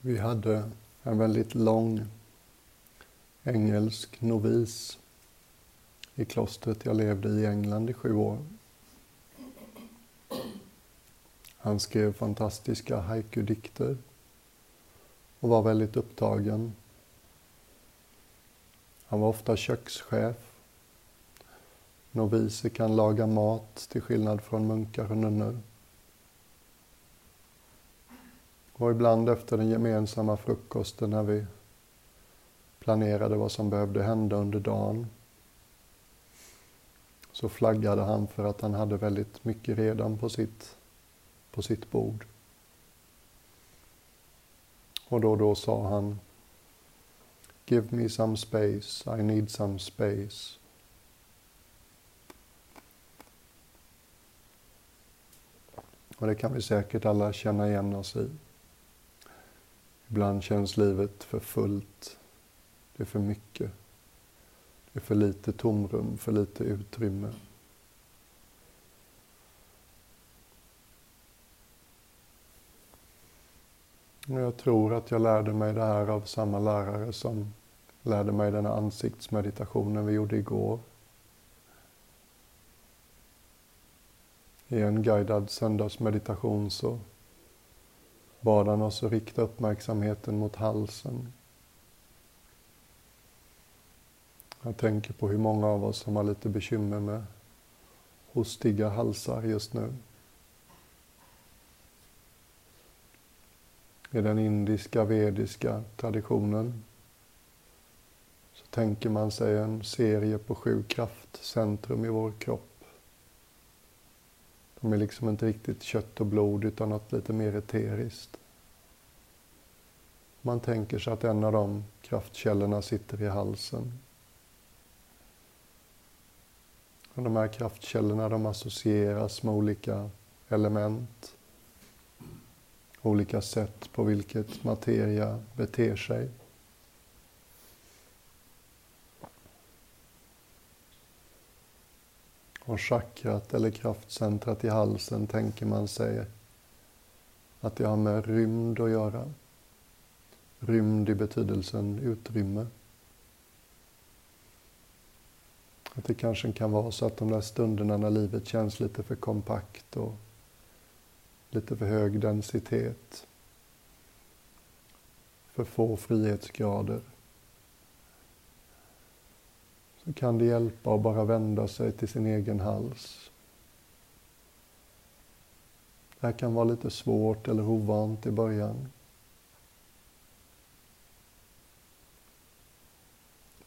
Vi hade en väldigt lång engelsk novis i klostret jag levde i England i sju år. Han skrev fantastiska haiku-dikter och var väldigt upptagen. Han var ofta kökschef. Noviser kan laga mat till skillnad från munkar och nunnor. Och ibland efter den gemensamma frukosten när vi planerade vad som behövde hända under dagen så flaggade han för att han hade väldigt mycket redan på sitt, på sitt bord. Och då och då sa han Give me some space, I need some space. Och det kan vi säkert alla känna igen oss i. Ibland känns livet för fullt. Det är för mycket. Det är för lite tomrum, för lite utrymme. Jag tror att jag lärde mig det här av samma lärare som lärde mig den här ansiktsmeditationen vi gjorde igår. I en guidad söndagsmeditation så bad han oss att rikta uppmärksamheten mot halsen. Jag tänker på hur många av oss som har lite bekymmer med hostiga halsar just nu. I den indiska vediska traditionen så tänker man sig en serie på sju kraftcentrum i vår kropp. De är liksom inte riktigt kött och blod utan något lite mer eteriskt. Man tänker sig att en av de kraftkällorna sitter i halsen. Och de här kraftkällorna de associeras med olika element. Olika sätt på vilket materia beter sig. Från chakrat eller kraftcentrat i halsen tänker man sig att det har med rymd att göra. Rymd i betydelsen utrymme. Att det kanske kan vara så att de där stunderna när livet känns lite för kompakt och lite för hög densitet, för få frihetsgrader, kan det hjälpa att bara vända sig till sin egen hals. Det här kan vara lite svårt eller ovant i början.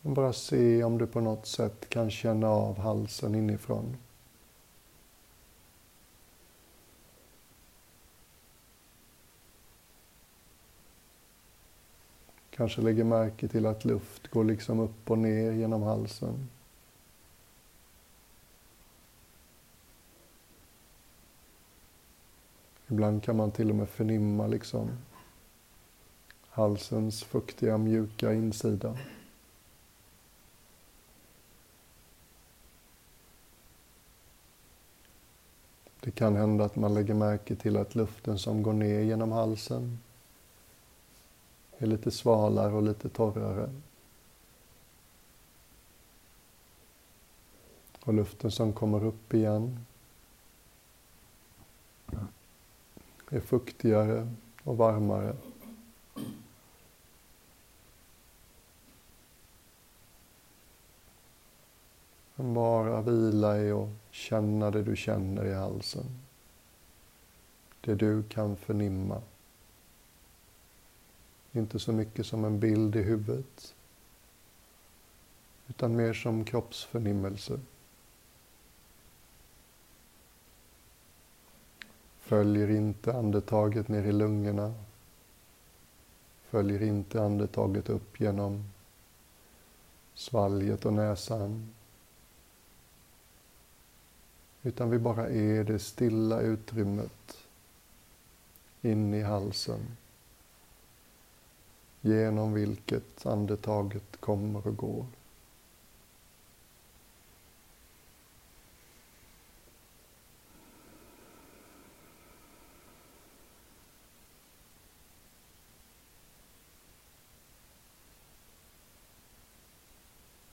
Men bara se om du på något sätt kan känna av halsen inifrån. Kanske lägger märke till att luft går liksom upp och ner genom halsen. Ibland kan man till och med förnimma liksom halsens fuktiga, mjuka insida. Det kan hända att man lägger märke till att luften som går ner genom halsen är lite svalare och lite torrare. Och luften som kommer upp igen är fuktigare och varmare. Bara vila i och känna det du känner i halsen. Det du kan förnimma. Inte så mycket som en bild i huvudet, utan mer som kroppsförnimmelse. Följer inte andetaget ner i lungorna. Följer inte andetaget upp genom svalget och näsan. Utan vi bara är det stilla utrymmet in i halsen genom vilket andetaget kommer och går.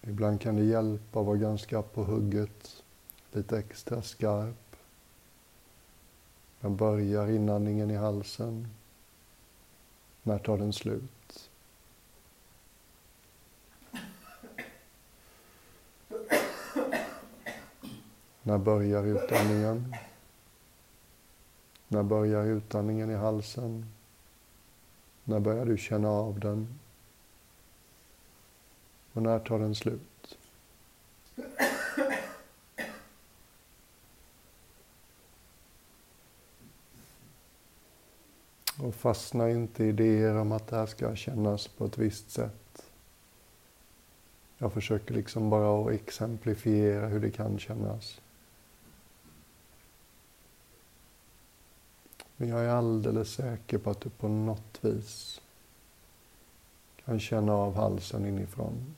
Ibland kan det hjälpa att vara ganska på hugget, lite extra skarp. Den börjar inandningen i halsen. När tar den slut? När börjar utandningen? När börjar utandningen i halsen? När börjar du känna av den? Och när tar den slut? Och fastna inte i idéer om att det här ska kännas på ett visst sätt. Jag försöker liksom bara att exemplifiera hur det kan kännas. Men jag är alldeles säker på att du på något vis kan känna av halsen inifrån.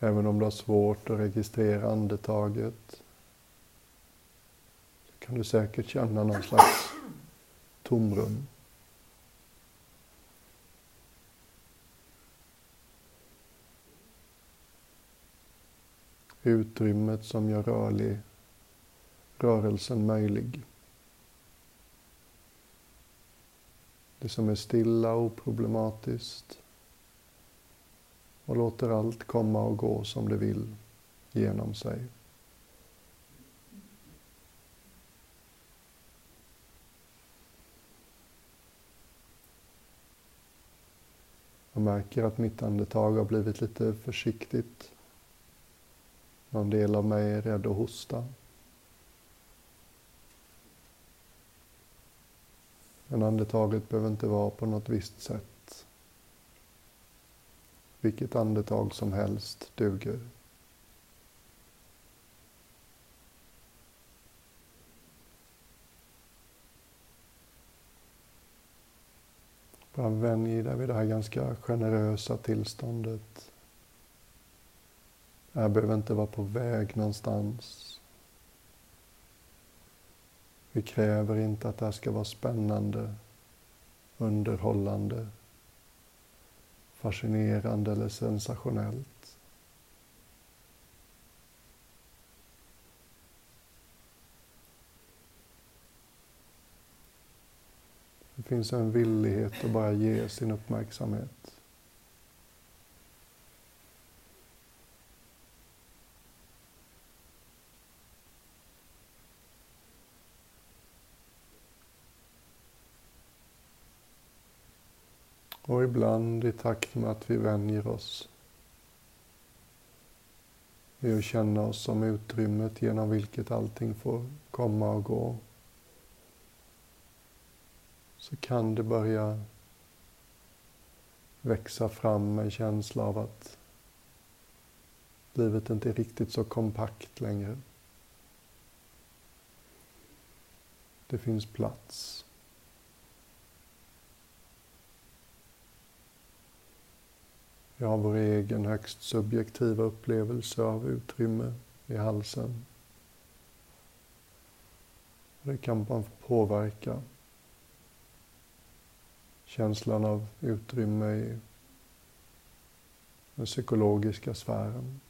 Även om du har svårt att registrera andetaget så kan du säkert känna någon slags tomrum. Utrymmet som gör rörlig rörelsen möjlig. Det som är stilla och oproblematiskt och låter allt komma och gå som det vill genom sig. Jag märker att mitt andetag har blivit lite försiktigt. Någon del av mig är rädd att hosta. Men andetaget behöver inte vara på något visst sätt. Vilket andetag som helst duger. Bara vänj dig vid det här ganska generösa tillståndet. Jag behöver inte vara på väg någonstans. Vi kräver inte att det här ska vara spännande, underhållande fascinerande eller sensationellt. Det finns en villighet att bara ge sin uppmärksamhet. Och ibland i takt med att vi vänjer oss vid att känna oss som utrymmet genom vilket allting får komma och gå så kan det börja växa fram en känsla av att livet inte är riktigt så kompakt längre. Det finns plats. Vi har vår egen högst subjektiva upplevelse av utrymme i halsen. Det kan man påverka känslan av utrymme i den psykologiska sfären.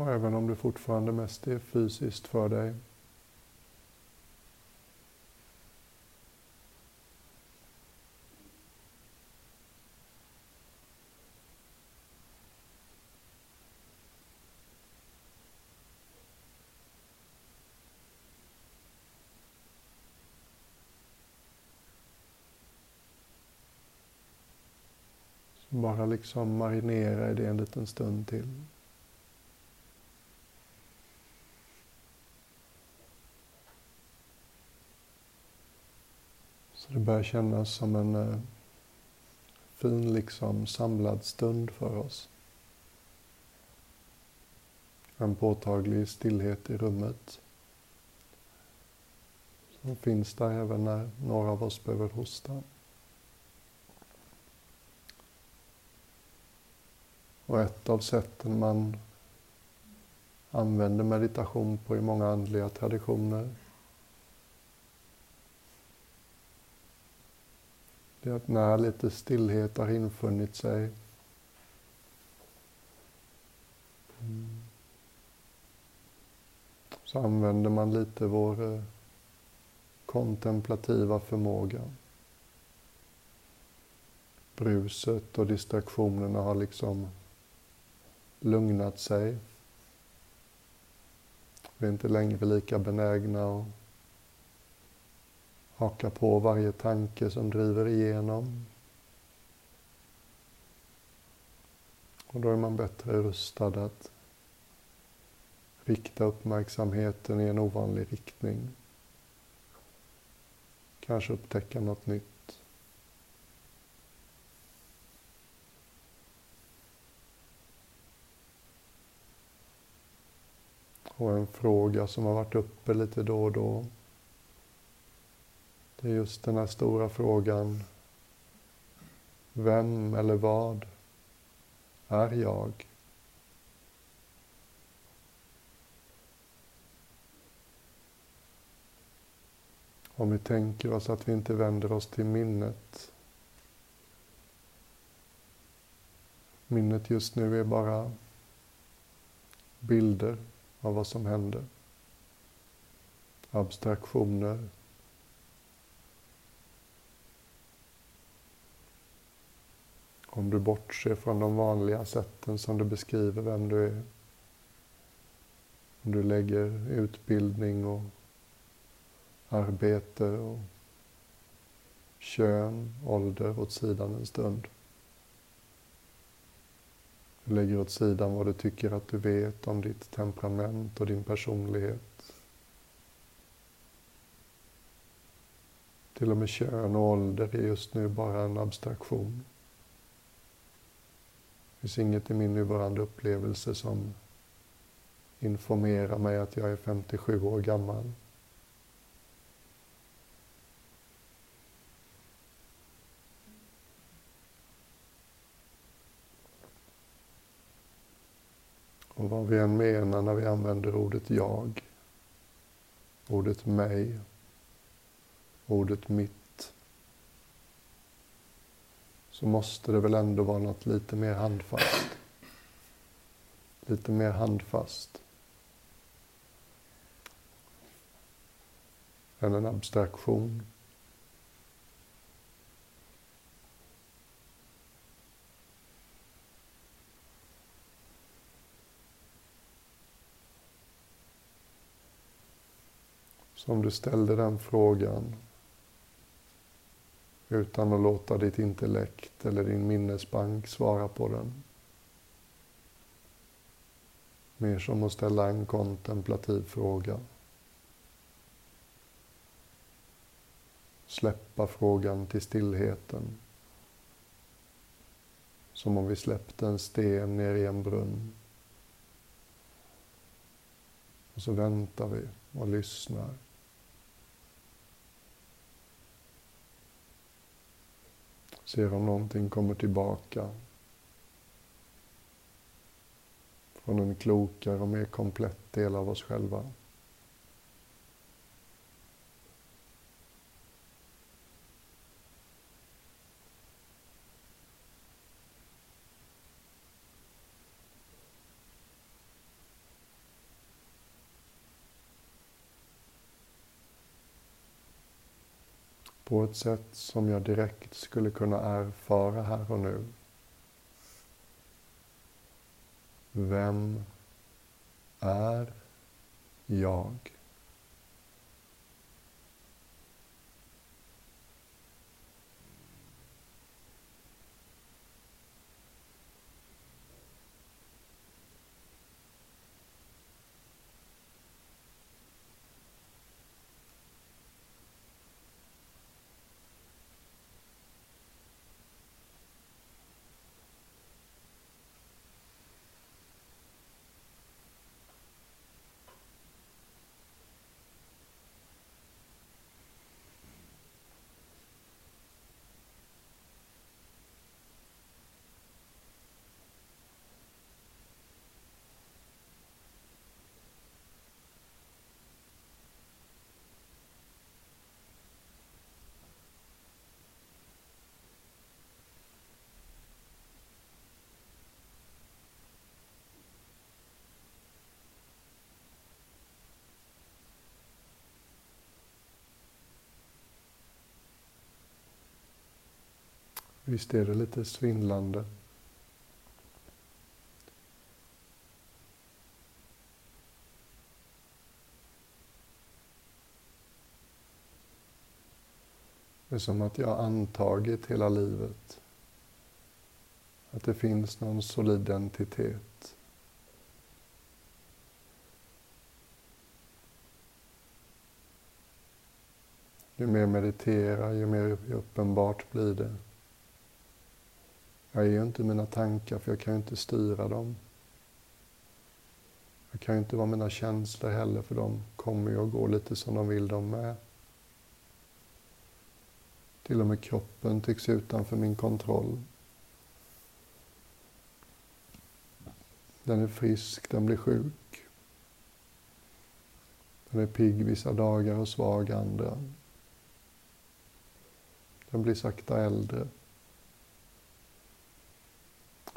Och även om det fortfarande mest är fysiskt för dig. bara liksom marinera i det en liten stund till. Så det börjar kännas som en eh, fin liksom samlad stund för oss. En påtaglig stillhet i rummet. Som finns där även när några av oss behöver hosta. Och ett av sätten man använder meditation på i många andliga traditioner det är att när lite stillhet har infunnit sig mm. så använder man lite vår eh, kontemplativa förmåga. Bruset och distraktionerna har liksom lugnat sig. Vi är inte längre lika benägna att haka på varje tanke som driver igenom. Och då är man bättre rustad att rikta uppmärksamheten i en ovanlig riktning. Kanske upptäcka något nytt. Och en fråga som har varit uppe lite då och då. Det är just den här stora frågan. Vem eller vad är jag? Om vi tänker oss att vi inte vänder oss till minnet. Minnet just nu är bara bilder av vad som händer. Abstraktioner. Om du bortser från de vanliga sätten som du beskriver vem du är. Om du lägger utbildning och arbete och kön, ålder åt sidan en stund. Du lägger åt sidan vad du tycker att du vet om ditt temperament och din personlighet. Till och med kön och ålder är just nu bara en abstraktion. Det finns inget i min nuvarande upplevelse som informerar mig att jag är 57 år gammal. Och vad vi än menar när vi använder ordet jag, ordet mig, ordet mitt, så måste det väl ändå vara något lite mer handfast. Lite mer handfast. Än en abstraktion. Så om du ställde den frågan utan att låta ditt intellekt eller din minnesbank svara på den. Mer som att ställa en kontemplativ fråga. Släppa frågan till stillheten. Som om vi släppte en sten ner i en brunn. Och så väntar vi och lyssnar. Ser om någonting kommer tillbaka. Från en klokare och mer komplett del av oss själva. På ett sätt som jag direkt skulle kunna erfara här och nu. Vem är jag? Visst är det lite svindlande. Det är som att jag antagit hela livet att det finns någon solid identitet. Ju mer mediterar, ju mer uppenbart blir det. Jag är ju inte mina tankar, för jag kan ju inte styra dem. Jag kan ju inte vara mina känslor heller, för de kommer ju och går lite som de vill de med. Till och med kroppen tycks utanför min kontroll. Den är frisk, den blir sjuk. Den är pigg vissa dagar och svag andra. Den blir sakta äldre.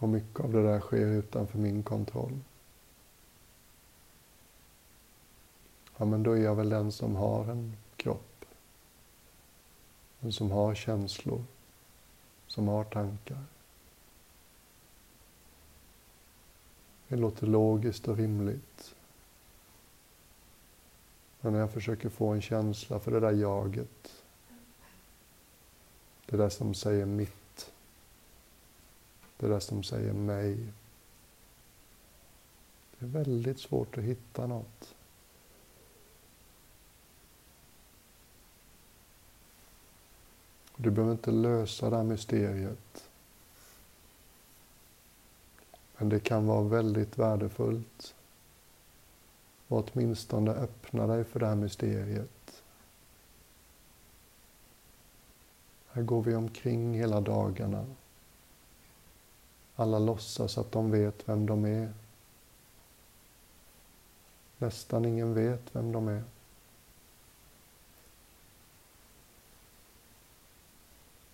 Och mycket av det där sker utanför min kontroll. Ja, men då är jag väl den som har en kropp. Den som har känslor. Som har tankar. Det låter logiskt och rimligt. Men när jag försöker få en känsla för det där jaget, det där som säger mitt, det där som säger mig. Det är väldigt svårt att hitta något. Du behöver inte lösa det här mysteriet. Men det kan vara väldigt värdefullt. Och åtminstone öppna dig för det här mysteriet. Här går vi omkring hela dagarna. Alla låtsas att de vet vem de är. Nästan ingen vet vem de är.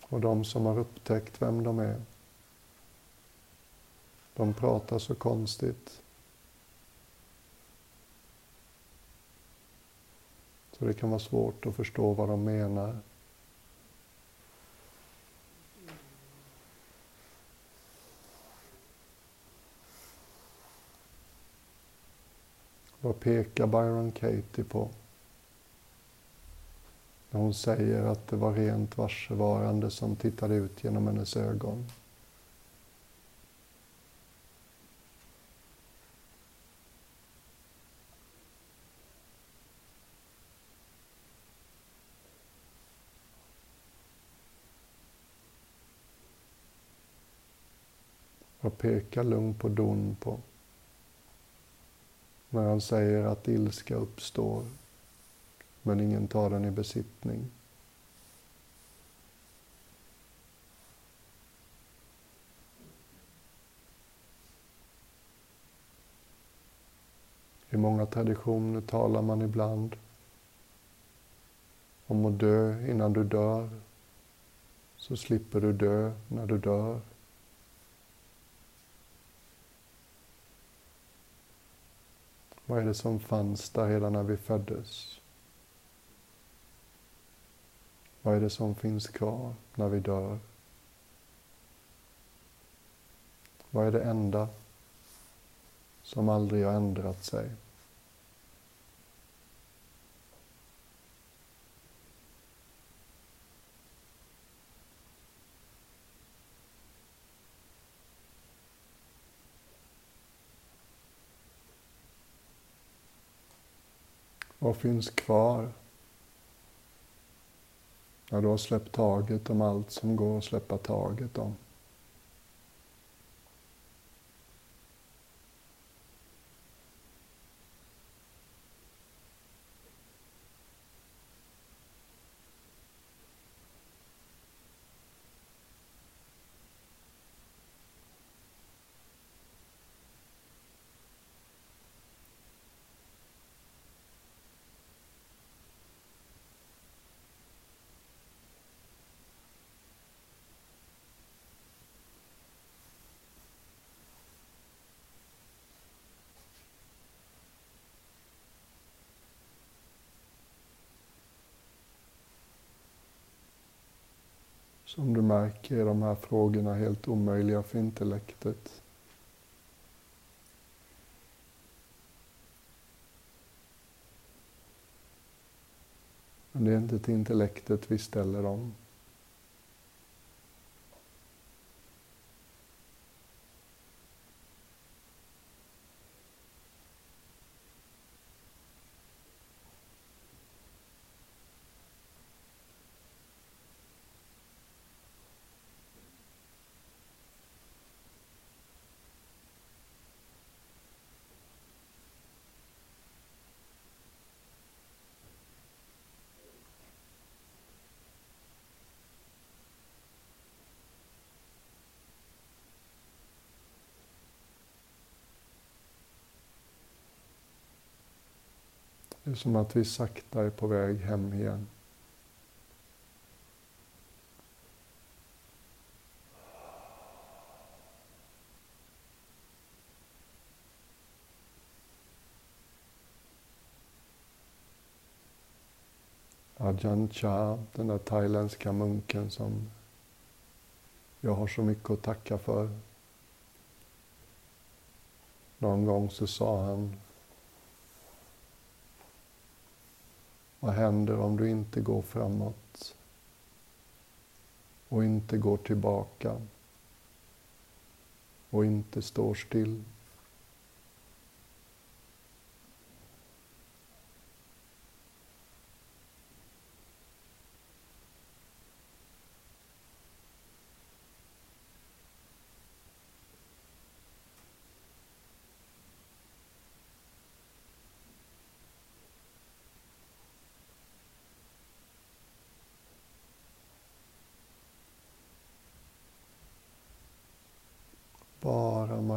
Och de som har upptäckt vem de är de pratar så konstigt. Så det kan vara svårt att förstå vad de menar. Vad pekar Byron Katie på? När hon säger att det var rent varsevarande som tittade ut genom hennes ögon. Vad pekar Lugn på Don på? När han säger att ilska uppstår, men ingen tar den i besittning. I många traditioner talar man ibland om att dö innan du dör, så slipper du dö när du dör. Vad är det som fanns där redan när vi föddes? Vad är det som finns kvar när vi dör? Vad är det enda som aldrig har ändrat sig? Vad finns kvar? När du har släppt taget om allt som går att släppa taget om. Som du märker är de här frågorna helt omöjliga för intellektet. Men det är inte till intellektet vi ställer dem. Det är som att vi sakta är på väg hem igen. Ajahn Chah, den där thailändska munken som jag har så mycket att tacka för. Någon gång så sa han Vad händer om du inte går framåt och inte går tillbaka och inte står still?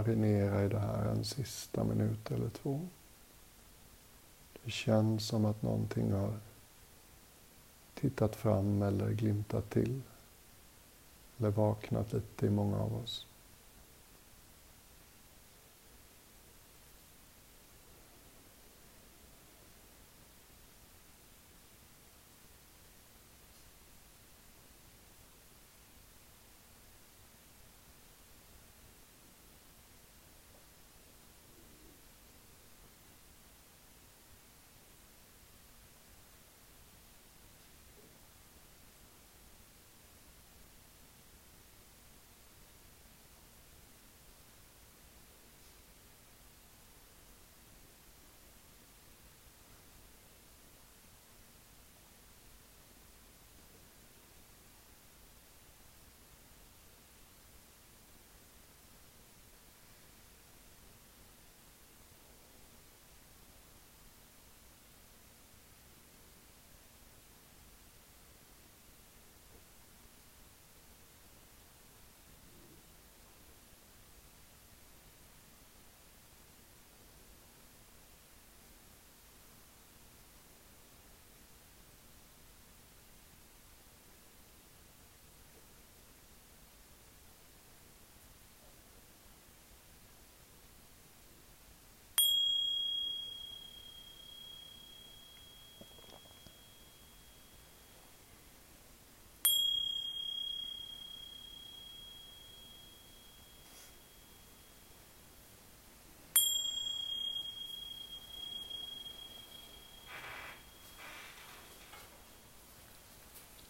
Marinera i det här en sista minut eller två. Det känns som att någonting har tittat fram eller glimtat till. Eller vaknat lite i många av oss.